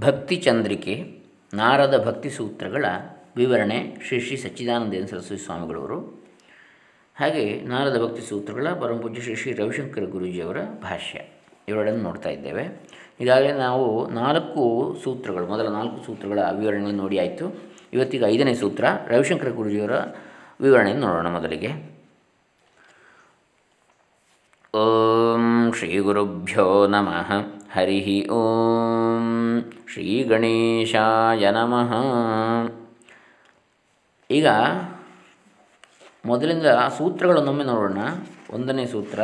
ಭಕ್ತಿ ಚಂದ್ರಿಕೆ, ನಾರದ ಭಕ್ತಿ ಸೂತ್ರಗಳ ವಿವರಣೆ ಶ್ರೀ ಶ್ರೀ ಸಚ್ಚಿದಾನಂದೇಂದ್ರ ಸರಸ್ವತಿ ಸ್ವಾಮಿಗಳವರು. ಹಾಗೆ ನಾರದ ಭಕ್ತಿ ಸೂತ್ರಗಳ ಪರಮಪೂಜ್ಯ ಶ್ರೀ ಶ್ರೀ ರವಿಶಂಕರ ಗುರುಜಿಯವರ ಭಾಷ್ಯ. ಇವೆರಡನ್ನು ನೋಡ್ತಾ ಇದ್ದೇವೆ. ಈಗಾಗಲೇ ನಾವು ನಾಲ್ಕು ಸೂತ್ರಗಳು, ಮೊದಲ ನಾಲ್ಕು ಸೂತ್ರಗಳ ವಿವರಣೆ ನೋಡಿ ಆಯಿತು. ಇವತ್ತಿಗೆ ಐದನೇ ಸೂತ್ರ ರವಿಶಂಕರ ಗುರುಜಿಯವರ ವಿವರಣೆಯನ್ನು ನೋಡೋಣ ಮೊದಲಿಗೆ. ಓಂ ಶ್ರೀ ಗುರುಭ್ಯೋ ನಮಃ. ಹರಿ ಓಂ ಶ್ರೀ ಗಣೇಶಾಯ ನಮಃ ಈಗ ಮೊದಲಿಂದ ಸೂತ್ರಗಳನ್ನೊಮ್ಮೆ ನೋಡೋಣ. ಒಂದನೇ ಸೂತ್ರ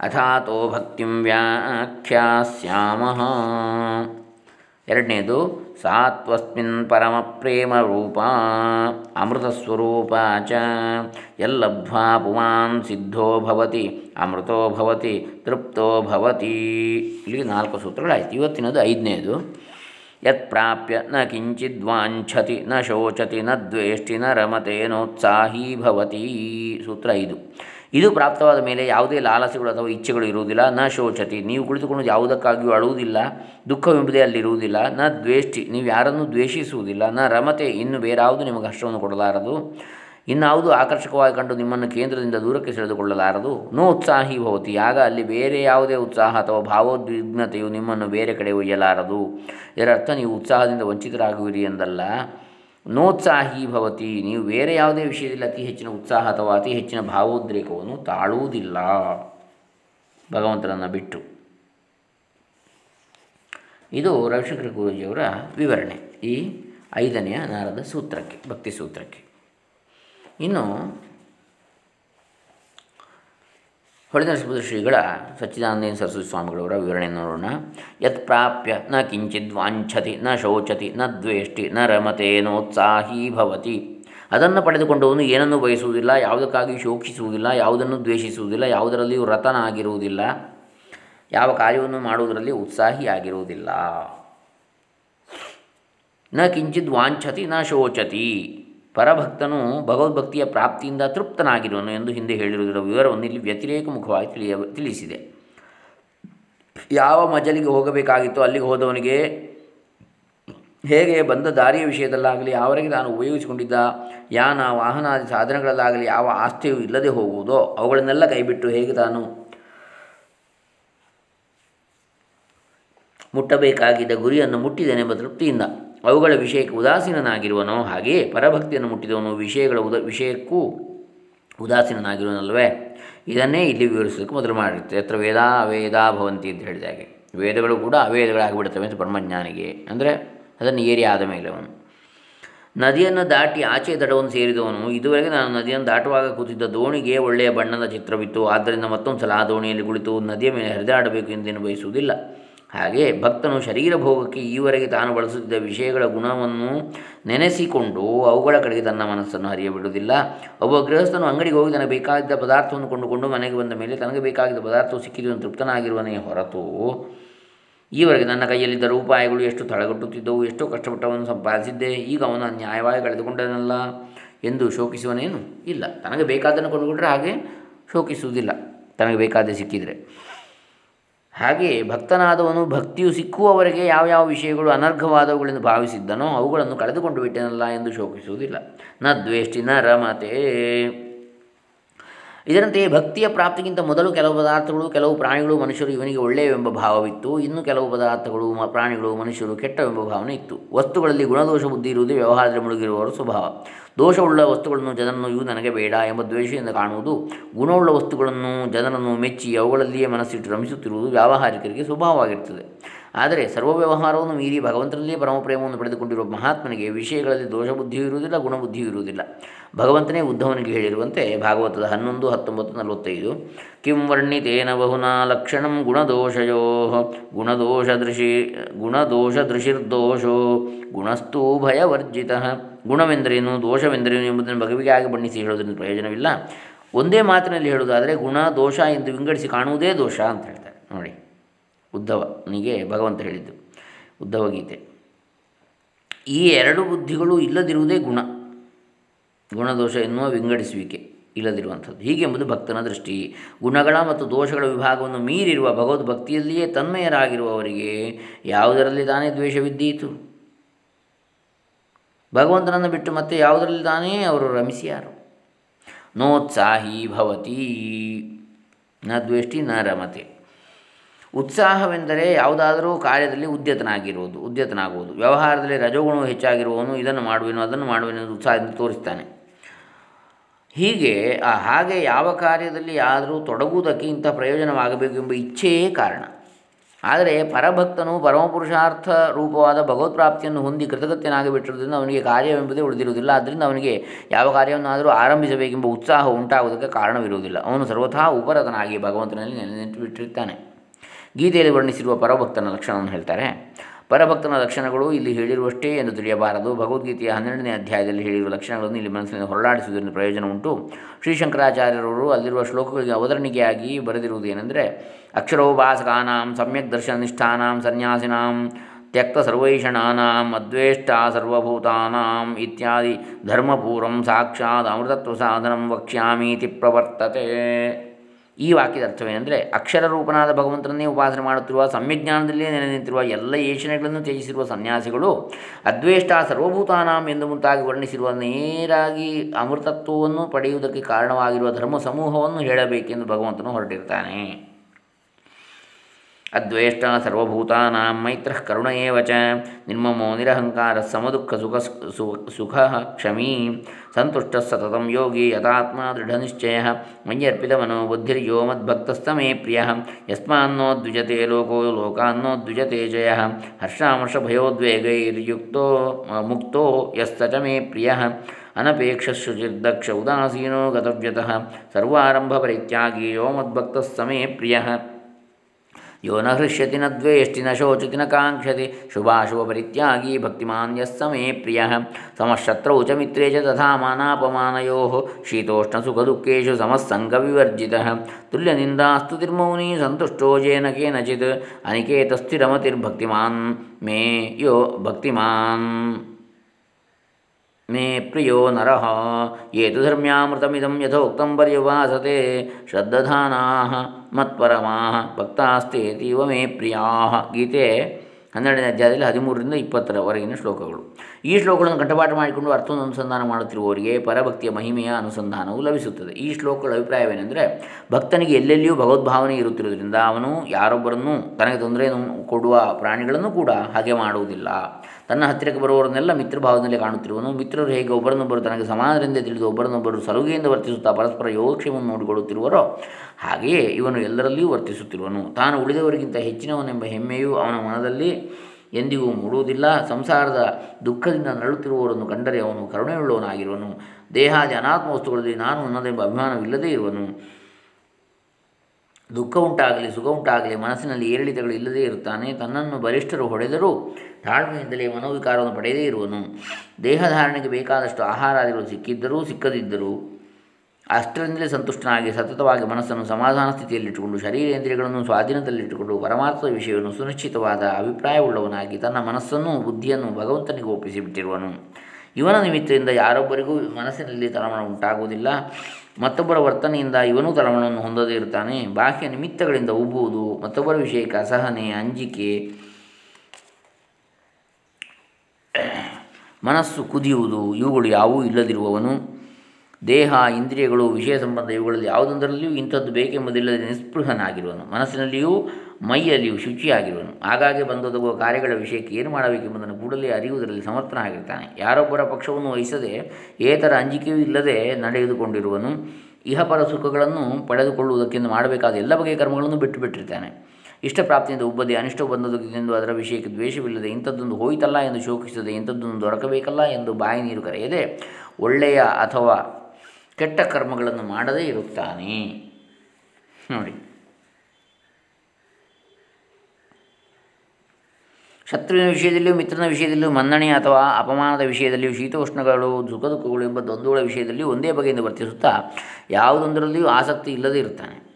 ಅಥಾತೋ ಭಕ್ತಿಂ ವ್ಯಾಖ್ಯಾಸ್ಯಾಮಃ. ಎರಡನೇದು, ಸಾತ್ವಸ್ಮಿನ್ ಪರಮ ಪ್ರೇಮ ರೂಪ ಅಮೃತಸ್ವರೂಪ ಚ, ಎಲ್ಲಬ್ಧ್ವಾ ಪುಮಾನ್ ಸಿದ್ಧೋ ಭವತಿ, ಅಮೃತೋ ಭವತಿ, ತೃಪ್ತೋ ಭವತಿ. ಇಲ್ಲಿ ನಾಲ್ಕು ಸೂತ್ರಗಳಾಯಿತು. ಇವತ್ತಿನದು ಐದನೇದು ಯತ್ ಪ್ರಾಪ್ಯ ನ ಕಿಂಚಿದ್ವಾಂಛತಿ ನ ಶೋಚತಿ, ನ ದ್ವೇಷ್ಟಿ, ನ ರಮತೆ ನೋತ್ಸಾಹೀ ಭವತಿ. ಸೂತ್ರ ಐದು. ಇದು ಪ್ರಾಪ್ತವಾದ ಮೇಲೆ ಯಾವುದೇ ಲಾಲಸೆಗಳು ಅಥವಾ ಇಚ್ಛೆಗಳು ಇರುವುದಿಲ್ಲ, ನ ಶೋಚತಿ. ನೀವು ಕುಳಿತುಕೊಂಡು ಯಾವುದಕ್ಕಾಗಿಯೂ ಅಳುವುದಿಲ್ಲ, ದುಃಖವೆಂಬುದೇ ಅಲ್ಲಿರುವುದಿಲ್ಲ ನ ದ್ವೇಷಿ ನೀವು ಯಾರನ್ನೂ ದ್ವೇಷಿಸುವುದಿಲ್ಲ, ನ ರಮತೆ ಇನ್ನು ಬೇರಾವುದು ನಿಮಗೆ ಹರ್ಷವನ್ನು ಕೊಡಲಾರದು. ಇನ್ನಾವುದು ಆಕರ್ಷಕವಾಗಿ ಕಂಡು ನಿಮ್ಮನ್ನು ಕೇಂದ್ರದಿಂದ ದೂರಕ್ಕೆ ಸೆಳೆದುಕೊಳ್ಳಲಾರದು. ನೋ ಉತ್ಸಾಹಿ ಭವತಿ. ಆಗ ಅಲ್ಲಿ ಬೇರೆ ಯಾವುದೇ ಉತ್ಸಾಹ ಅಥವಾ ಭಾವೋದ್ವಿಗ್ನತೆಯು ನಿಮ್ಮನ್ನು ಬೇರೆ ಕಡೆ ಒಯ್ಯಲಾರದು. ಇದರರ್ಥ ನೀವು ಉತ್ಸಾಹದಿಂದ ವಂಚಿತರಾಗುವಿರಿ ಎಂದಲ್ಲ. ನೋತ್ಸಾಹಿ ಭವತಿ. ನೀವು ಬೇರೆ ಯಾವುದೇ ವಿಷಯದಲ್ಲಿ ಅತಿ ಹೆಚ್ಚಿನ ಉತ್ಸಾಹ ಅಥವಾ ಅತಿ ಹೆಚ್ಚಿನ ಭಾವೋದ್ರೇಕವನ್ನು ತಾಳುವುದಿಲ್ಲ. ಭಗವಂತನನ್ನು ಬಿಟ್ಟು. ಇದು ರವಿಶಂಕರ ಗುರೂಜಿಯವರ ವಿವರಣೆ. ಈ ಐದನೆಯ ನಾರದ ಸೂತ್ರಕ್ಕೆ, ಭಕ್ತಿ ಸೂತ್ರಕ್ಕೆ. ಇನ್ನು ಹೊಳೆನರಸಿಂಹ ಶ್ರೀಗಳ ಸಚ್ಚಿದಾನಂದ ಸರಸ್ವತಿ ಸ್ವಾಮಿಗಳವರ ವಿವರಣೆಯನ್ನು ನೋಡೋಣ. ಯತ್ ಪ್ರಾಪ್ಯ ನ ಕಿಂಚಿತ್ ವಾಂಛತಿ, ನ ಶೋಚತಿ, ನ ದ್ವೇಷ್ಟಿ, ನ ರಮತೆ ನೋತ್ಸಾಹೀ ಭವತಿ. ಅದನ್ನು ಪಡೆದುಕೊಂಡವನು ಏನನ್ನು ಬಯಸುವುದಿಲ್ಲ, ಯಾವುದಕ್ಕಾಗಿ ಶೋಕಿಸುವುದಿಲ್ಲ, ಯಾವುದನ್ನು ದ್ವೇಷಿಸುವುದಿಲ್ಲ, ಯಾವುದರಲ್ಲಿಯೂ ರತನಾಗಿರುವುದಿಲ್ಲ, ಯಾವ ಕಾರ್ಯವನ್ನು ಮಾಡುವುದರಲ್ಲಿ ಉತ್ಸಾಹಿಯಾಗಿರುವುದಿಲ್ಲ ನ ಕಿಂಚಿತ್ ವಾಂಛತಿ, ನ ಶೋಚತಿ. ಪರಭಕ್ತನು ಭಗವದ್ಭಕ್ತಿಯ ಪ್ರಾಪ್ತಿಯಿಂದ ತೃಪ್ತನಾಗಿರುವನು ಎಂದು ಹಿಂದೆ ಹೇಳಿರುವುದರ ವಿವರವನ್ನು ಇಲ್ಲಿ ವ್ಯತಿರೇಕ ಮುಖವಾಗಿ ತಿಳಿಯ, ತಿಳಿಸಿದೆ. ಯಾವ ಮಜಲಿಗೆ ಹೋಗಬೇಕಾಗಿತ್ತೋ ಅಲ್ಲಿಗೆ ಹೋದವನಿಗೆ ಹೇಗೆ ಬಂದ ದಾರಿಯ ವಿಷಯದಲ್ಲಾಗಲಿ ಯಾವರೆಗೆ ತಾನು ಉಪಯೋಗಿಸಿಕೊಂಡಿದ್ದ ಯಾನ, ವಾಹನಾದಿ ಸಾಧನಗಳಲ್ಲಾಗಲಿ ಯಾವ ಆಸ್ತಿಯೂ ಇಲ್ಲದೆ ಹೋಗುವುದೋ ಅವುಗಳನ್ನೆಲ್ಲ ಕೈಬಿಟ್ಟು ಹೇಗೆ ತಾನು ಮುಟ್ಟಬೇಕಾಗಿದ್ದ ಗುರಿಯನ್ನು ಮುಟ್ಟಿದ್ದೇನೆಂಬ ತೃಪ್ತಿಯಿಂದ ಅವುಗಳ ವಿಷಯಕ್ಕೆ ಉದಾಸೀನನಾಗಿರುವನೋ ಹಾಗೆಯೇ ಪರಭಕ್ತಿಯನ್ನು ಮುಟ್ಟಿದವನು ವಿಷಯಗಳ ಉದ, ವಿಷಯಕ್ಕೂ ಉದಾಸೀನನಾಗಿರುವನಲ್ವೇ ಇದನ್ನೇ ಇಲ್ಲಿ ವಿವರಿಸೋದಕ್ಕೆ ಮೊದಲು ಮಾಡಿರುತ್ತೆ. ಅತ್ರ ವೇದ, ಅವೇದ ಭವಂತಿ ಅಂತ ಹೇಳಿದ ಹಾಗೆ. ವೇದಗಳು ಕೂಡ ಅವೇದಗಳಾಗಿಬಿಡ್ತವೆ ಅಂತ ಬ್ರಹ್ಮಜ್ಞಾನಿಗೆ. ಅಂದರೆ ಅದನ್ನು ಏರಿ ಆದ ಮೇಲೆ ಅವನು. ನದಿಯನ್ನು ದಾಟಿ ಆಚೆ ದಡವನ್ನು ಸೇರಿದವನು, ಇದುವರೆಗೆ ನಾನು ನದಿಯನ್ನು ದಾಟುವಾಗ ಕೂತಿದ್ದ ದೋಣಿಗೆ ಒಳ್ಳೆಯ ಬಣ್ಣದ ಚಿತ್ರವಿತ್ತು. ಆದ್ದರಿಂದ ಮತ್ತೊಂದು ಸಲ ಆ ದೋಣಿಯಲ್ಲಿ ಕುಳಿತು ನದಿಯ ಮೇಲೆ ಹರಿದಾಡಬೇಕು ಎಂದೇನು ಬಯಸುವುದಿಲ್ಲ. ಹಾಗೆ ಭಕ್ತನು ಶರೀರ ಭೋಗಕ್ಕೆ ಈವರೆಗೆ ತಾನು ಬಳಸುತ್ತಿದ್ದ ವಿಷಯಗಳ ಗುಣವನ್ನು ನೆನೆಸಿಕೊಂಡು ಅವುಗಳ ಕಡೆಗೆ ತನ್ನ ಮನಸ್ಸನ್ನು ಹರಿಯಬಿಡುವುದಿಲ್ಲ. ಒಬ್ಬ ಗೃಹಸ್ಥನು ಅಂಗಡಿಗೆ ಹೋಗಿ ತನಗೆ ಬೇಕಾಗಿದ್ದ ಪದಾರ್ಥವನ್ನು ಕೊಂಡುಕೊಂಡು ಮನೆಗೆ ಬಂದ ಮೇಲೆ ತನಗೆ ಬೇಕಾಗಿದ್ದ ಪದಾರ್ಥವು ಸಿಕ್ಕಿದ್ದು ತೃಪ್ತನಾಗಿರುವನೇ ಹೊರತು ಈವರೆಗೆ ನನ್ನ ಕೈಯಲ್ಲಿದ್ದ ರೂಪಾಯಿಗಳು ಎಷ್ಟು ತಳಗಟ್ಟುತ್ತಿದ್ದವು, ಎಷ್ಟೋ ಕಷ್ಟಪಟ್ಟವನ್ನು ಸಂಪಾದಿಸಿದ್ದೆ, ಈಗ ಅವನು ನ್ಯಾಯವಾಗಿ ಕಳೆದುಕೊಂಡನಲ್ಲ ಎಂದು ಶೋಕಿಸುವನೇನು ಇಲ್ಲ. ತನಗೆ ಬೇಕಾದನ್ನು ಕೊಂಡುಕೊಂಡ್ರೆ ಹಾಗೆ ಶೋಕಿಸುವುದಿಲ್ಲ. ತನಗೆ ಬೇಕಾದ ಸಿಕ್ಕಿದರೆ. ಹಾಗೆಯೇ ಭಕ್ತನಾದವನು ಭಕ್ತಿಯು ಸಿಕ್ಕುವವರೆಗೆ ಯಾವ ಯಾವ ವಿಷಯಗಳು ಅನರ್ಘವಾದವುಗಳೆಂದು ಭಾವಿಸಿದ್ದನೋ ಅವುಗಳನ್ನು ಕಳೆದುಕೊಂಡು ಬಿಟ್ಟನಲ್ಲ ಎಂದು ಶೋಕಿಸುವುದಿಲ್ಲ. ನ ದ್ವೇಷ್ಟಿ ನ ರಮತೆ ಇದರಂತೆಯೇ ಭಕ್ತಿಯ ಪ್ರಾಪ್ತಿಗಿಂತ ಮೊದಲು ಕೆಲವು ಪದಾರ್ಥಗಳು, ಕೆಲವು ಪ್ರಾಣಿಗಳು ಮನುಷ್ಯರು ಇವನಿಗೆ ಒಳ್ಳೆಯವೆಂಬ ಭಾವವಿತ್ತು. ಇನ್ನು ಕೆಲವು ಪದಾರ್ಥಗಳು ಪ್ರಾಣಿಗಳು ಮನುಷ್ಯರು ಕೆಟ್ಟವೆಂಬ ಭಾವನೆ ಇತ್ತು. ವಸ್ತುಗಳಲ್ಲಿ ಗುಣದೋಷ, ಬುದ್ಧಿ ಇರುವುದು ವ್ಯವಹಾರದಲ್ಲಿ ಮುಳುಗಿರುವವರ ಸ್ವಭಾವ. ದೋಷವುಳ್ಳ ವಸ್ತುಗಳನ್ನು ಜನರನ್ನು ಇವು ನನಗೆ ಬೇಡ ಎಂಬ ದ್ವೇಷದಿಂದ ಕಾಣುವುದು. ಗುಣವುಳ್ಳ ವಸ್ತುಗಳನ್ನು ಜನರನ್ನು ಮೆಚ್ಚಿ ಅವುಗಳಲ್ಲಿಯೇ ಮನಸ್ಸಿಟ್ಟು ರಮಿಸುತ್ತಿರುವುದು ವ್ಯಾವಹಾರಿಕರಿಗೆ ಸ್ವಭಾವವಾಗಿರ್ತದೆ. ಆದರೆ ಸರ್ವ ವ್ಯವಹಾರವನ್ನು ಮೀರಿ ಭಗವಂತನಲ್ಲೇ ಪರಮ ಪ್ರೇಮವನ್ನು ಪಡೆದುಕೊಂಡಿರುವ ಮಹಾತ್ಮನಿಗೆ ವಿಷಯಗಳಲ್ಲಿ ದೋಷಬುದ್ಧಿಯೂ ಇರುವುದಿಲ್ಲ, ಗುಣಬುದ್ಧಿಯೂ ಇರುವುದಿಲ್ಲ. ಭಗವಂತನೇ ಉದ್ಧವನಿಗೆ ಹೇಳಿರುವಂತೆ ಭಾಗವತದ ಹನ್ನೊಂದು, ಹತ್ತೊಂಬತ್ತು, ನಲವತ್ತೈದು, ಕಿಂ ವರ್ಣಿತೇನ ಬಹುನಾ ಲಕ್ಷಣಂ ಗುಣದೋಷಯೋ, ಗುಣದೋಷದೃಶಿ ದೃಶಿ ಗುಣದೋಷ ದೃಶಿರ್ದೋಷೋ ಗುಣಸ್ತೂ ಭಯವರ್ಜಿತ. ಗುಣವೆಂದರೇನು, ದೋಷವೆಂದರೇನು ಎಂಬುದನ್ನು ಬಗೆಬಗೆಯಾಗಿ ಬಣ್ಣಿಸಿ ಹೇಳೋದ್ರಿಂದ ಪ್ರಯೋಜನವಿಲ್ಲ. ಒಂದೇ ಮಾತಿನಲ್ಲಿ ಹೇಳುವುದಾದರೆ, ಗುಣ, ದೋಷ ಎಂದು ವಿಂಗಡಿಸಿ ಕಾಣುವುದೇ ದೋಷ ಅಂತ ಹೇಳ್ತಾರೆ. ನೋಡಿ. ಉದ್ಧವನಿಗೆ ಭಗವಂತ ಹೇಳಿದ್ದು ಉದ್ಧವ ಗೀತೆ ಈ ಎರಡು ಬುದ್ಧಿಗಳು ಇಲ್ಲದಿರುವುದೇ ಗುಣ. ಗುಣದೋಷ ಎನ್ನುವ ವಿಂಗಡಿಸುವಿಕೆ ಇಲ್ಲದಿರುವಂಥದ್ದು. ಹೀಗೆಂಬುದು ಭಕ್ತನ ದೃಷ್ಟಿ. ಗುಣಗಳ ಮತ್ತು ದೋಷಗಳ ವಿಭಾಗವನ್ನು ಮೀರಿರುವ ಭಗವದ್ ಭಕ್ತಿಯಲ್ಲಿಯೇ ತನ್ಮಯರಾಗಿರುವವರಿಗೆ ಯಾವುದರಲ್ಲಿ ತಾನೇ ದ್ವೇಷವಿದ್ದೀತು? ಭಗವಂತನನ್ನು ಬಿಟ್ಟು ಮತ್ತೆ ಯಾವುದರಲ್ಲಿ ತಾನೇ ಅವರು ರಮಿಸಿಯಾರು? ನೋತ್ಸಾಹಿ ಭವತಿ ನ ದ್ವೇಷಿ ನ ರಮತೆ. ಉತ್ಸಾಹವೆಂದರೆ ಯಾವುದಾದರೂ ಕಾರ್ಯದಲ್ಲಿ ಉದ್ಯತನಾಗಿರುವುದು, ಉದ್ಯತನಾಗುವುದು. ವ್ಯವಹಾರದಲ್ಲಿ ರಜೋಗುಣವು ಹೆಚ್ಚಾಗಿರುವವನು ಇದನ್ನು ಮಾಡುವೆನು, ಅದನ್ನು ಮಾಡುವೆನು ಉತ್ಸಾಹದಿಂದ ತೋರಿಸ್ತಾನೆ. ಹೀಗೆ, ಆ ಹಾಗೆ ಯಾವ ಕಾರ್ಯದಲ್ಲಿ ಆದರೂ ತೊಡಗುವುದಕ್ಕೆ ಇಂಥ ಪ್ರಯೋಜನವಾಗಬೇಕು ಎಂಬ ಇಚ್ಛೆಯೇ ಕಾರಣ. ಆದರೆ ಪರಭಕ್ತನು ಪರಮಪುರುಷಾರ್ಥ ರೂಪವಾದ ಭಗವತ್ಪ್ರಾಪ್ತಿಯನ್ನು ಹೊಂದಿ ಕೃತಕೃತ್ಯನಾಗಿಬಿಟ್ಟಿರುವುದರಿಂದ ಅವನಿಗೆ ಕಾರ್ಯವೆಂಬುದೇ ಉಳಿದಿರುವುದಿಲ್ಲ. ಆದ್ದರಿಂದ ಅವನಿಗೆ ಯಾವ ಕಾರ್ಯವನ್ನಾದರೂ ಆರಂಭಿಸಬೇಕೆಂಬ ಉತ್ಸಾಹ ಉಂಟಾಗುವುದಕ್ಕೆ ಕಾರಣವಿರುವುದಿಲ್ಲ. ಅವನು ಸರ್ವಥಾ ಉಪರತನಾಗಿ ಭಗವಂತನಲ್ಲಿ ನೆಲೆ ನಿಂತು ಬಿಟ್ಟಿರ್ತಾನೆ ಗೀತೆಯಲ್ಲಿ ವರ್ಣಿಸಿರುವ ಪರಭಕ್ತನ ಲಕ್ಷಣವನ್ನು ಹೇಳ್ತಾರೆ. ಪರಭಕ್ತನ ಲಕ್ಷಣಗಳು ಇಲ್ಲಿ ಹೇಳಿರುವಷ್ಟೇ ಎಂದು ತಿಳಿಯಬಾರದು. ಭಗವದ್ಗೀತೆಯ ಹನ್ನೆರಡನೇ ಅಧ್ಯಾಯದಲ್ಲಿ ಹೇಳಿರುವ ಲಕ್ಷಣಗಳನ್ನು ಇಲ್ಲಿ ಮನಸ್ಸಿನಲ್ಲಿ ಹೊರಡಾಡಿಸುವುದರಿಂದ ಪ್ರಯೋಜನ ಉಂಟು. ಶ್ರೀ ಶಂಕರಾಚಾರ್ಯರವರು ಅಲ್ಲಿರುವ ಶ್ಲೋಕಗಳಿಗೆ ಅವತರಣಿಕೆಯಾಗಿ ಬರೆದಿರುವುದೇನೆಂದರೆ ಅಕ್ಷರೋಪಾಸಕಾನಾಂ ಸಮ್ಯಕ್ ದರ್ಶನ ದರ್ಶನನಿಷ್ಠಾನಾಂ ಸನ್ಯಾಸಿನಾಂ ತ್ಯಕ್ತ ಸರ್ವೈಷಣಾನಾಂ ಅದ್ವೇಷ್ಟ ಸರ್ವಭೂತಾನಾಂ ಇತ್ಯಾದಿ ಧರ್ಮಪೂರಂ ಸಾಕ್ಷಾತ್ ಅಮೃತತ್ವ ಸಾಧನಂ ವಕ್ಷ್ಯಾಮೀತಿ ಪ್ರವರ್ತತೆ. ಈ ವಾಕ್ಯದ ಅರ್ಥವೇನೆಂದರೆ ಅಕ್ಷರ ರೂಪನಾದ ಭಗವಂತನನ್ನೇ ಉಪಾಸನೆ ಮಾಡುತ್ತಿರುವ ಸಮ್ಯಜ್ಞಾನದಲ್ಲಿ ನೆಲೆ ನಿಂತಿರುವ, ಎಲ್ಲ ಏಷಣೆಗಳನ್ನು ತ್ಯಜಿಸಿರುವ ಸನ್ಯಾಸಿಗಳು, ಅದ್ವೇಷ್ಟ ಸರ್ವಭೂತಾನಾಂ ಎಂದು ಮುಂತಾಗಿ ವರ್ಣಿಸಿರುವ ನೇರಾಗಿ ಅಮೃತತ್ವವನ್ನು ಪಡೆಯುವುದಕ್ಕೆ ಕಾರಣವಾಗಿರುವ ಧರ್ಮ ಸಮೂಹವನ್ನು ಹೇಳಬೇಕೆಂದು ಭಗವಂತನು ಹೊರಟಿರ್ತಾನೆ. अद्वेष्टा सर्वभूतानां मैत्रः करुण एव च। निर्ममो निरहङ्कारः समदुःखसुख सुखः क्षमी। सन्तुष्टः सततं योगी यथात्मा दृढनिश्चयः। मय्यर्पितमनो बुद्धिर्यो मद्भक्तस्तमे प्रियः। यस्मान्नो द्विजते लोको लोकान्नो द्विजते जयः। हर्षामर्षभयोद्वेगैर्युक्तो मुक्तो यस्त च मे प्रियः। अनपेक्षश्रुचिर्दक्ष उदासीनो गतव्यतः। सर्वारम्भपरित्यागी यो मद्भक्तः समे प्रियः। ಯೋ ನ ಹೃಷ್ಯತಿ ನ ದ್ವೇಷ್ಟಿ ನ ಶೋಚತಿ ನ ಕಾಂಕ್ಷತಿ ಶುಭಾಶುಭ ಪರಿತ್ಯಾಗಿ ಭಕ್ತಿಮಾನ್ಯ ಸಮೇ ಪ್ರಿಯ. ಸಮಶತ್ರೌ ಚ ಮಿತ್ರೇ ಚ ತಥಾ ಮಾನಾಪಮಾನಯೋ. ಶೀತೋಷ್ಣ ಸುಖ ದುಃಖೇಶು ಸಮಸ್ಸಂಗ ವಿವರ್ಜಿತ. ತುಲ್ಯನಿಂದಾಸ್ತುತಿರ್ಮೌನಿ ಸಂತುಷ್ಟೋ ಜೇನ ಕೇನಚಿತ್. ಅನಿಕೇತಸ್ಥಿರಮತಿರ್ಭಕ್ತಿಮಾನ್ ಮೇ ಯೋ ಭಕ್ತಿಮಾನ್. ಮೇ ಪ್ರಿಯೋ ನರಃ ಏತು ಧರ್ಮ್ಯಾಮೃತಮಿದಂ ಯಥೋಕ್ತಂ ಪರ್ಯುಪಾಸತೆ ಶ್ರದ್ಧಧಾನಾ ಮತ್ಪರಮಾ ಭಕ್ತಾಸ್ತೇತೀವ ಮೇ ಪ್ರಿಯಾ ಗೀತೆ ಹನ್ನೆರಡನೇ ಅಧ್ಯಾಯದಲ್ಲಿ ಹದಿಮೂರರಿಂದ ಇಪ್ಪತ್ತರವರೆಗಿನ ಶ್ಲೋಕಗಳು. ಈ ಶ್ಲೋಕಗಳನ್ನು ಕಂಠಪಾಠ ಮಾಡಿಕೊಂಡು ಅರ್ಥವನ್ನು ಅನುಸಂಧಾನ ಮಾಡುತ್ತಿರುವವರಿಗೆ ಪರಭಕ್ತಿಯ ಮಹಿಮೆಯ ಅನುಸಂಧಾನವು ಲಭಿಸುತ್ತದೆ. ಈ ಶ್ಲೋಕಗಳ ಅಭಿಪ್ರಾಯವೇನೆಂದರೆ, ಭಕ್ತನಿಗೆ ಎಲ್ಲೆಲ್ಲಿಯೂ ಭಗವದ್ಭಾವನೆ ಇರುತ್ತಿರುವುದರಿಂದ ಅವನು ಯಾರೊಬ್ಬರನ್ನು ತನಗೆ ತೊಂದರೆಯನ್ನು ಕೊಡುವ ಪ್ರಾಣಿಗಳನ್ನು ಕೂಡ ಹಾಗೆ ಮಾಡುವುದಿಲ್ಲ. ತನ್ನ ಹತ್ತಿರಕ್ಕೆ ಬರುವವರನ್ನೆಲ್ಲ ಮಿತ್ರಭಾವದಲ್ಲಿ ಕಾಣುತ್ತಿರುವನು. ಮಿತ್ರರು ಹೇಗೆ ಒಬ್ಬರನ್ನೊಬ್ಬರು ತನಗೆ ಸಮಾನದಿಂದ ತಿಳಿದು ಒಬ್ಬರನ್ನೊಬ್ಬರು ಸಲುಗೆಯಿಂದ ವರ್ತಿಸುತ್ತಾ ಪರಸ್ಪರ ಯೋಗಕ್ಷೇಮವನ್ನು ನೋಡಿಕೊಳ್ಳುತ್ತಿರುವರೋ, ಹಾಗೆಯೇ ಇವನು ಎಲ್ಲರಲ್ಲಿಯೂ ವರ್ತಿಸುತ್ತಿರುವನು. ತಾನು ಉಳಿದವರಿಗಿಂತ ಹೆಚ್ಚಿನವನೆಂಬ ಹೆಮ್ಮೆಯು ಅವನ ಮನದಲ್ಲಿ ಎಂದಿಗೂ ಮೂಡುವುದಿಲ್ಲ. ಸಂಸಾರದ ದುಃಖದಿಂದ ನರಳುತ್ತಿರುವವರನ್ನು ಕಂಡರೆ ಅವನು ಕರುಣೆಯುಳ್ಳವನಾಗಿರುವನು. ದೇಹಾದಿ ಅನಾತ್ಮ ವಸ್ತುಗಳಲ್ಲಿ ನಾನು ನನ್ನದೆಂಬ ಅಭಿಮಾನವಿಲ್ಲದೇ ಇರುವನು. ದುಃಖ ಉಂಟಾಗಲಿ, ಸುಖ ಉಂಟಾಗಲಿ, ಮನಸ್ಸಿನಲ್ಲಿ ಏರಿಳಿತಗಳು ಇಲ್ಲದೇ ಇರುತ್ತಾನೆ. ತನ್ನನ್ನು ಬಲಿಷ್ಠರು ಹೊಡೆದರೂ ತಾಳ್ಮೆಯಿಂದಲೇ ಮನೋವಿಕಾರವನ್ನು ಪಡೆಯದೇ ಇರುವನು. ದೇಹಧಾರಣೆಗೆ ಬೇಕಾದಷ್ಟು ಆಹಾರಾದಿಗಳು ಸಿಕ್ಕಿದ್ದರೂ ಸಿಕ್ಕದಿದ್ದರೂ ಅಷ್ಟರಿಂದಲೇ ಸಂತುಷ್ಟನಾಗಿ ಸತತವಾಗಿ ಮನಸ್ಸನ್ನು ಸಮಾಧಾನ ಸ್ಥಿತಿಯಲ್ಲಿಟ್ಟುಕೊಂಡು ಶರೀರೇಂದ್ರಿಯಗಳನ್ನು ಸ್ವಾಧೀನದಲ್ಲಿಟ್ಟುಕೊಂಡು ಪರಮಾರ್ಥದ ವಿಷಯವನ್ನು ಸುನಿಶ್ಚಿತವಾದ ಅಭಿಪ್ರಾಯವುಳ್ಳವನಾಗಿ ತನ್ನ ಮನಸ್ಸನ್ನು, ಬುದ್ಧಿಯನ್ನು ಭಗವಂತನಿಗೆ ಒಪ್ಪಿಸಿಬಿಟ್ಟಿರುವನು. ಇವನ ನಿಮಿತ್ತದಿಂದ ಯಾರೊಬ್ಬರಿಗೂ ಮನಸ್ಸಿನಲ್ಲಿ ತಳಮಳ ಉಂಟಾಗುವುದಿಲ್ಲ. ಮತ್ತೊಬ್ಬರ ವರ್ತನೆಯಿಂದ ಇವನು ತಳಮಳವನ್ನು ಹೊಂದದೇ ಇರ್ತಾನೆ. ಬಾಹ್ಯ ನಿಮಿತ್ತಗಳಿಂದ ಉಬ್ಬುವುದು, ಮತ್ತೊಬ್ಬರ ವಿಷಯಕ್ಕೆ ಅಸಹನೆ, ಅಂಜಿಕೆ, ಮನಸ್ಸು ಕುದಿಯುವುದು, ಇವುಗಳು ಯಾವೂ ಇಲ್ಲದಿರುವವನು. ದೇಹ, ಇಂದ್ರಿಯಗಳು, ವಿಷಯ ಸಂಬಂಧ ಇವುಗಳಲ್ಲಿ ಯಾವುದೊಂದರಲ್ಲಿಯೂ ಇಂಥದ್ದು ಬೇಕೆಂಬುದಿಲ್ಲದೆ ನಿಸ್ಪೃಹನಾಗಿರುವನು. ಮನಸ್ಸಿನಲ್ಲಿಯೂ ಮೈಯಲ್ಲಿಯೂ ಶುಚಿಯಾಗಿರುವನು. ಆಗಾಗ್ಗೆ ಬಂದೊದಗುವ ಕಾರ್ಯಗಳ ವಿಷಯಕ್ಕೆ ಏನು ಮಾಡಬೇಕೆಂಬುದನ್ನು ಕೂಡಲೇ ಅರಿಯುವುದರಲ್ಲಿ ಸಮರ್ಥನಾಗಿರ್ತಾನೆ ಯಾರೊಬ್ಬರ ಪಕ್ಷವನ್ನು ವಹಿಸದೆ ಏತರ ಅಂಜಿಕೆಯೂ ಇಲ್ಲದೆ ನಡೆದುಕೊಂಡಿರುವನು, ಇಹಪರ ಸುಖಗಳನ್ನು ಪಡೆದುಕೊಳ್ಳುವುದಕ್ಕೆಂದು ಮಾಡಬೇಕಾದ ಎಲ್ಲ ಬಗೆಯ ಕರ್ಮಗಳನ್ನು ಬಿಟ್ಟು ಬಿಟ್ಟಿರ್ತಾನೆ. ಇಷ್ಟಪ್ರಾಪ್ತಿಯಿಂದ ಉಬ್ಬದೆ ಅನಿಷ್ಟ ಬಂದದಕ್ಕೆಂದು ಅದರ ವಿಷಯಕ್ಕೆ ದ್ವೇಷವಿಲ್ಲದೆ ಇಂಥದ್ದೊಂದು ಹೋಯಿತಲ್ಲ ಎಂದು ಶೋಕಿಸದೆ ಇಂಥದ್ದೊಂದು ದೊರಕಬೇಕಲ್ಲ ಎಂದು ಬಾಯಿ ನೀರು ಕರೆಯದೆ ಒಳ್ಳೆಯ ಅಥವಾ ಕೆಟ್ಟ ಕರ್ಮಗಳನ್ನು ಮಾಡದೇ ಇರುತ್ತಾನೆ. ನೋಡಿ. ಶತ್ರುವಿನ ವಿಷಯದಲ್ಲಿಯೂ, ಮಿತ್ರನ ವಿಷಯದಲ್ಲಿಯೂ, ಮನ್ನಣೆ ಅಥವಾ ಅಪಮಾನದ ವಿಷಯದಲ್ಲಿಯೂ, ಶೀತೋಷ್ಣಗಳು ದುಃಖ ದುಃಖಗಳು ಎಂಬ ದ್ವಂದ್ವಗಳ ವಿಷಯದಲ್ಲಿ ಒಂದೇ ಬಗೆಯಿಂದ ವರ್ತಿಸುತ್ತಾ ಯಾವುದೊಂದರಲ್ಲಿಯೂ ಆಸಕ್ತಿ ಇಲ್ಲದೇ ಇರ್ತಾನೆ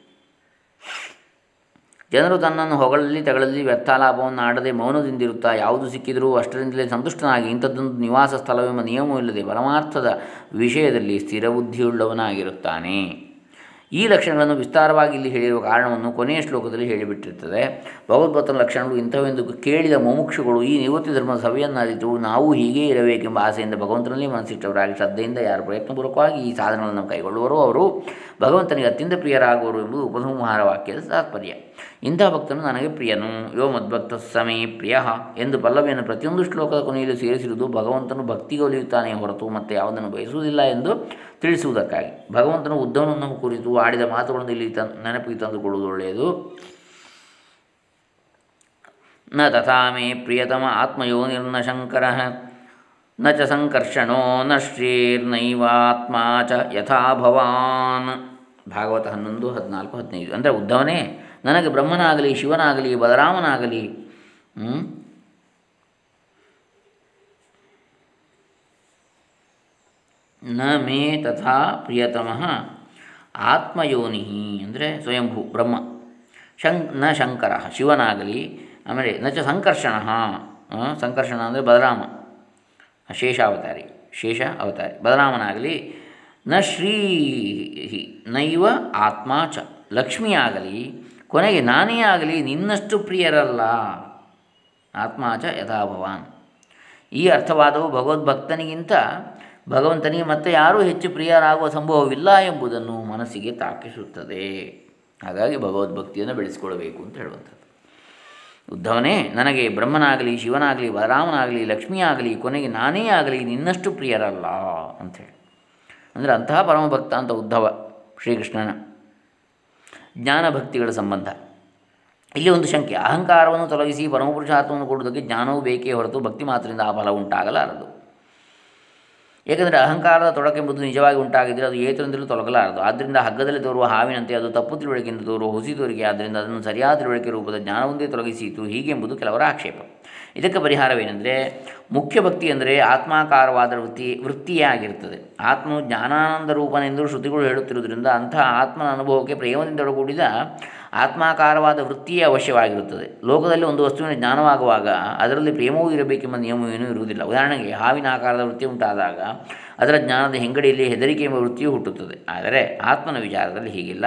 ಜನರು ತನ್ನನ್ನು ಹೊಗಳಲ್ಲಿ ತಗಳಲ್ಲಿ ವ್ಯರ್ಥಾಲಾಪವನ್ನು ಆಡದೆ ಮೌನದಿಂದಿರುತ್ತಾ ಯಾವುದು ಸಿಕ್ಕಿದರೂ ಅಷ್ಟರಿಂದಲೇ ಸಂತುಷ್ಟನಾಗಿ ಇಂಥದ್ದೊಂದು ನಿವಾಸ ಸ್ಥಳವೆಂಬ ನಿಯಮವಿಲ್ಲದೆ ಪರಮಾರ್ಥದ ವಿಷಯದಲ್ಲಿ ಸ್ಥಿರಬುದ್ಧಿಯುಳ್ಳವನಾಗಿರುತ್ತಾನೆ ಈ ಲಕ್ಷಣಗಳನ್ನು ವಿಸ್ತಾರವಾಗಿ ಇಲ್ಲಿ ಹೇಳಿರುವ ಕಾರಣವನ್ನು ಕೊನೆಯ ಶ್ಲೋಕದಲ್ಲಿ ಹೇಳಿಬಿಟ್ಟಿರ್ತದೆ. ಭಗವದ್ಭಕ್ತನ ಲಕ್ಷಣಗಳು ಇಂಥವೆಂದು ಕೇಳಿದ ಮುಮುಕ್ಷುಗಳು ಈ ನಿವೃತ್ತಿ ಧರ್ಮದ ಸಭೆಯನ್ನು ಅರಿತು ನಾವು ಹೀಗೇ ಇರಬೇಕೆಂಬ ಆಸೆಯಿಂದ ಭಗವಂತನಲ್ಲಿ ಮನಸ್ಸಿಟ್ಟವರಾಗಿ ಶ್ರದ್ಧೆಯಿಂದ ಯಾರು ಪ್ರಯತ್ನಪೂರ್ವಕವಾಗಿ ಈ ಸಾಧನಗಳನ್ನು ಕೈಗೊಳ್ಳುವರೋ ಅವರು ಭಗವಂತನಿಗೆ ಅತ್ಯಂತ ಪ್ರಿಯರಾಗುವರು ಎಂಬುದು ಉಪಸಂಹಾರ ವಾಕ್ಯದ ತಾತ್ಪರ್ಯ. ಇಂಥ ಭಕ್ತನು ನನಗೆ ಪ್ರಿಯನು. ಯೋ ಮದ್ಭಕ್ತ ಸಮೇ ಪ್ರಿಯ ಎಂದು ಪಲ್ಲವಿಯನ್ನು ಪ್ರತಿಯೊಂದು ಶ್ಲೋಕದ ಕೊನೆಯಲ್ಲಿ ಸೇರಿಸಿರುವುದು ಭಗವಂತನು ಭಕ್ತಿಗೆ ಒಲಿಯುತ್ತಾನೆ ಹೊರತು ಮತ್ತೆ ಯಾವುದನ್ನು ಬಯಸುವುದಿಲ್ಲ ಎಂದು ತಿಳಿಸುವುದಕ್ಕಾಗಿ. ಭಗವಂತನು ಉದ್ಧವನನ್ನು ಕುರಿತು ಆಡಿದ ಮಾತುಗಳನ್ನು ಇಲ್ಲಿ ತನ್ ನೆನಪಿಗೆ ತಂದುಕೊಳ್ಳುವುದು ಒಳ್ಳೆಯದು. ನ ತಥಾ ಪ್ರಿಯತಮ ಆತ್ಮಯೋ ನಿರ್ನ ಶಂಕರ. ನ ಚ ಸಂಕರ್ಷಣೋ ನ ಶ್ರೀರ್ನೈವಾತ್ಮ ಚ ಯಥಾ ಭವಾನ್. ಭಾಗವತ ಹನ್ನೊಂದು, ಹದಿನಾಲ್ಕು, ಹದಿನೈದು. ಅಂದರೆ ಉದ್ಧವನೇ ನನಗೆ ಬ್ರಹ್ಮನಾಗಲಿ, ಶಿವನಾಗಲಿ, ಬಲರಾಮನಾಗಲಿ? ನ ಮೇ ತಥಾ ಪ್ರಿಯತಮಃ ಆತ್ಮಯೋನಿ ಅಂದರೆ ಸ್ವಯಂಭೂ, ಬ್ರಹ್ಮ. ಶಂ ನ ಶಂಕರ, ಶಿವನಾಗಲಿ, ಆಮೇಲೆ ನಚ ಸಂಕರ್ಷಣ ಸಂಕರ್ಷಣ ಅಂದರೆ ಬಲರಾಮ. ಶೇಷಾವತಾರಿ, ಶೇಷ ಅವತಾರಿ, ಬಲರಾಮನಾಗಲಿ, ನ ಶ್ರೀ ನೈವ ಆತ್ಮ ಚ ಲಕ್ಷ್ಮಿಯಾಗಲಿ ಕೊನೆಗೆ ನಾನೇ ಆಗಲಿ, ನಿನ್ನಷ್ಟು ಪ್ರಿಯರಲ್ಲ. ಆತ್ಮಾಚ ಯಥಾ ಭವಾನ್. ಈ ಅರ್ಥವಾದವು ಭಗವದ್ಭಕ್ತನಿಗಿಂತ ಭಗವಂತನಿಗೆ ಮತ್ತೆ ಯಾರೂ ಹೆಚ್ಚು ಪ್ರಿಯರಾಗುವ ಸಂಭವವಿಲ್ಲ ಎಂಬುದನ್ನು ಮನಸ್ಸಿಗೆ ತಾಕಿಸುತ್ತದೆ. ಹಾಗಾಗಿ ಭಗವದ್ಭಕ್ತಿಯನ್ನು ಬೆಳೆಸಿಕೊಳ್ಳಬೇಕು ಅಂತ ಹೇಳುವಂಥದ್ದು. ಉದ್ಧವನೇ, ನನಗೆ ಬ್ರಹ್ಮನಾಗಲಿ, ಶಿವನಾಗಲಿ, ಬಲರಾಮನಾಗಲಿ, ಲಕ್ಷ್ಮಿಯಾಗಲಿ, ಕೊನೆಗೆ ನಾನೇ ಆಗಲಿ ನಿನ್ನಷ್ಟು ಪ್ರಿಯರಲ್ಲ ಅಂಥೇಳಿ ಅಂದರೆ ಅಂತಹ ಪರಮಭಕ್ತ ಅಂತ ಉದ್ಧವ ಶ್ರೀಕೃಷ್ಣನ. ಜ್ಞಾನಭಕ್ತಿಗಳ ಸಂಬಂಧ. ಇಲ್ಲಿ ಒಂದು ಶಂಕೆ, ಅಹಂಕಾರವನ್ನು ತೊಲಗಿಸಿ ಪರಮಪುರುಷಾರ್ಥವನ್ನು ಕೊಡುವುದಕ್ಕೆ ಜ್ಞಾನವೂ ಬೇಕೇ ಹೊರತು ಭಕ್ತಿ ಮಾತ್ರದಿಂದ ಆ ಫಲ ಉಂಟಾಗಲಾರದು. ಏಕೆಂದರೆ ಅಹಂಕಾರದ ತೊಡಕೆಂಬುದು ನಿಜವಾಗಿ ಉಂಟಾಗಿದ್ದರೆ ಅದು ಏತರಿಂದಲೂ ತೊಲಗಲಾರದು. ಆದ್ದರಿಂದ ಹಗ್ಗದಲ್ಲಿ ತೋರುವ ಹಾವಿನಂತೆ ಅದು ತಪ್ಪು ತಿಳುವಳಿಕೆಯಿಂದ ತೋರುವ ಹುಸಿ ತೋರಿಕೆ. ಆದ್ದರಿಂದ ಅದನ್ನು ಸರಿಯಾದ ತಿಳುವಳಿಕೆ ರೂಪದ ಜ್ಞಾನವೊಂದೇ ತೊಲಗಿಸಿತು. ಹೀಗೆಂಬುದು ಕೆಲವರ ಆಕ್ಷೇಪ. ಇದಕ್ಕೆ ಪರಿಹಾರವೇನೆಂದರೆ ಮುಖ್ಯ ಭಕ್ತಿ ಅಂದರೆ ಆತ್ಮಾಕಾರವಾದ ವೃತ್ತಿ, ವೃತ್ತಿಯೇ ಆಗಿರುತ್ತದೆ ಆತ್ಮವು ಜ್ಞಾನಾನಂದ ರೂಪನೆಂದು ಶ್ರುತಿಗಳು ಹೇಳುತ್ತಿರುವುದರಿಂದ ಅಂತಹ ಆತ್ಮನ ಅನುಭವಕ್ಕೆ ಪ್ರೇಮದಿಂದೊಡಗೂಡಿದ ಆತ್ಮಾಕಾರವಾದ ವೃತ್ತಿಯೇ ಅವಶ್ಯವಾಗಿರುತ್ತದೆ. ಲೋಕದಲ್ಲಿ ಒಂದು ವಸ್ತುವಿನ ಜ್ಞಾನವಾಗುವಾಗ ಅದರಲ್ಲಿ ಪ್ರೇಮವೂ ಇರಬೇಕೆಂಬ ನಿಯಮವೇನೂ ಇರುವುದಿಲ್ಲ. ಉದಾಹರಣೆಗೆ ಹಾವಿನ ಆಕಾರದ ವೃತ್ತಿ ಉಂಟಾದಾಗ ಅದರ ಜ್ಞಾನದ ಹೆಂಗಡಿಯಲ್ಲಿ ಹೆದರಿಕೆ ಎಂಬ ವೃತ್ತಿಯು ಹುಟ್ಟುತ್ತದೆ. ಆದರೆ ಆತ್ಮನ ವಿಚಾರದಲ್ಲಿ ಹೀಗಿಲ್ಲ.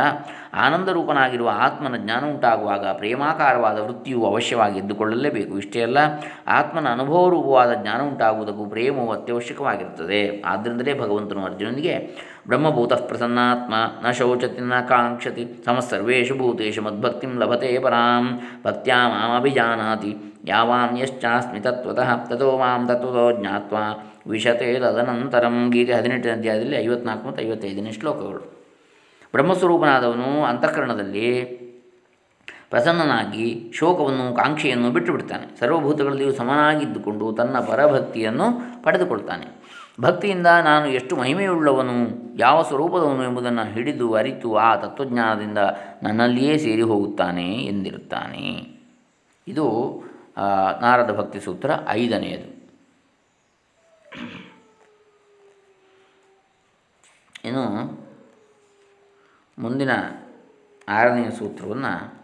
ಆನಂದ ರೂಪನಾಗಿರುವ ಆತ್ಮನ ಜ್ಞಾನ ಉಂಟಾಗುವಾಗ ಪ್ರೇಮಾಕಾರವಾದ ವೃತ್ತಿಯು ಅವಶ್ಯವಾಗಿ ಎದ್ದುಕೊಳ್ಳಲೇಬೇಕು ಇಷ್ಟೇ ಅಲ್ಲ, ಆತ್ಮನ ಅನುಭವ ರೂಪವಾದ ಜ್ಞಾನ ಉಂಟಾಗುವುದಕ್ಕೂ ಪ್ರೇಮವು ಅತ್ಯವಶ್ಯಕವಾಗಿರುತ್ತದೆ. ಆದ್ದರಿಂದಲೇ ಭಗವಂತನು ಅರ್ಜುನನಿಗೆ, ಬ್ರಹ್ಮಭೂತ ಪ್ರಸನ್ನಾತ್ಮ, ನ ಶೌಚತಿ, ನ ಕಾಂಕ್ಷತಿ ಸಮಸ್ಸರ್ವೇಷು ಭೂತೇಶು ಮದ್ಭಕ್ತಿಂ ಲಭತೆ ಪರಾಂ, ಭಕ್ತ್ಯಾ ಮಾಮಭಿಜಾನಾತಿ ಯಾವಾನ್ ಯಶ್ಚಾಸ್ಮಿ ತತ್ವತಃ ತಥೋ ಮಾಂ ತತ್ವತೋ ಜ್ಞಾತ್ವಾ ವಿಶತೆ ತದನಂತರಂ ಗೀತೆ ಹದಿನೆಂಟನೇ ಅಧ್ಯಾಯದಲ್ಲಿ ಐವತ್ನಾಲ್ಕು ಮತ್ತು ಐವತ್ತೈದನೇ ಶ್ಲೋಕಗಳು. ಬ್ರಹ್ಮಸ್ವರೂಪನಾದವನು ಅಂತಃಕರಣದಲ್ಲಿ ಪ್ರಸನ್ನನಾಗಿ ಶೋಕವನ್ನು, ಕಾಂಕ್ಷೆಯನ್ನು ಬಿಟ್ಟು ಬಿಡ್ತಾನೆ ಸರ್ವಭೂತಗಳಲ್ಲಿಯೂ ಸಮನಾಗಿದ್ದುಕೊಂಡು ತನ್ನ ಪರಭಕ್ತಿಯನ್ನು ಪಡೆದುಕೊಳ್ತಾನೆ. ಭಕ್ತಿಯಿಂದ ನಾನು ಎಷ್ಟು ಮಹಿಮೆಯುಳ್ಳವನು, ಯಾವ ಸ್ವರೂಪದವನು ಎಂಬುದನ್ನು ಹಿಡಿದು ಅರಿತು ಆ ತತ್ವಜ್ಞಾನದಿಂದ ನನ್ನಲ್ಲಿಯೇ ಸೇರಿ ಹೋಗುತ್ತಾನೆ ಎಂದಿರುತ್ತಾನೆ. ಇದು ನಾರದ ಭಕ್ತಿ ಸೂತ್ರ ಐದನೆಯದು. ಇನ್ನು ಮುಂದಿನ ಆರನೆಯ ಸೂತ್ರವನ್ನು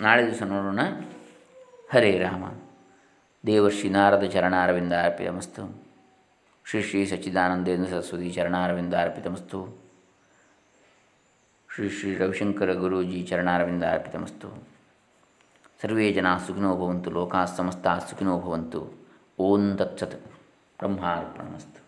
ನಾಳೆ ದಿವಸ ನೋಡೋಣ. ಹರೇ ರಾಮ. ದೇವರ್ಷಿ ನಾರದ ಚರಣಾರವಿಂದ ಅರ್ಪಿತಮಸ್ತು ಶ್ರೀ ಶ್ರೀ ಸಚ್ಚಿದಾನಂದೇಂದ್ರ ಸರಸ್ವತಿ ಚರಣಾರವಿಂದ ಅರ್ಪಿತಮಸ್ತು ಶ್ರೀ ಶ್ರೀ ರವಿಶಂಕರ ಗುರೂಜಿ ಚರಣಾರವಿಂದಾರ್ಪಿತಮಸ್ತು. ಸರ್ವೇ ಜನ ಸುಖಿನೋ ಭವಂತು ಲೋಕಾಃ ಸಮಸ್ತ ಸುಖಿನೋ ಭವಂತು. ಓಂ ತತ್ಸತ್. ಬ್ರಹ್ಮಾರ್ಪಣಮಸ್ತು.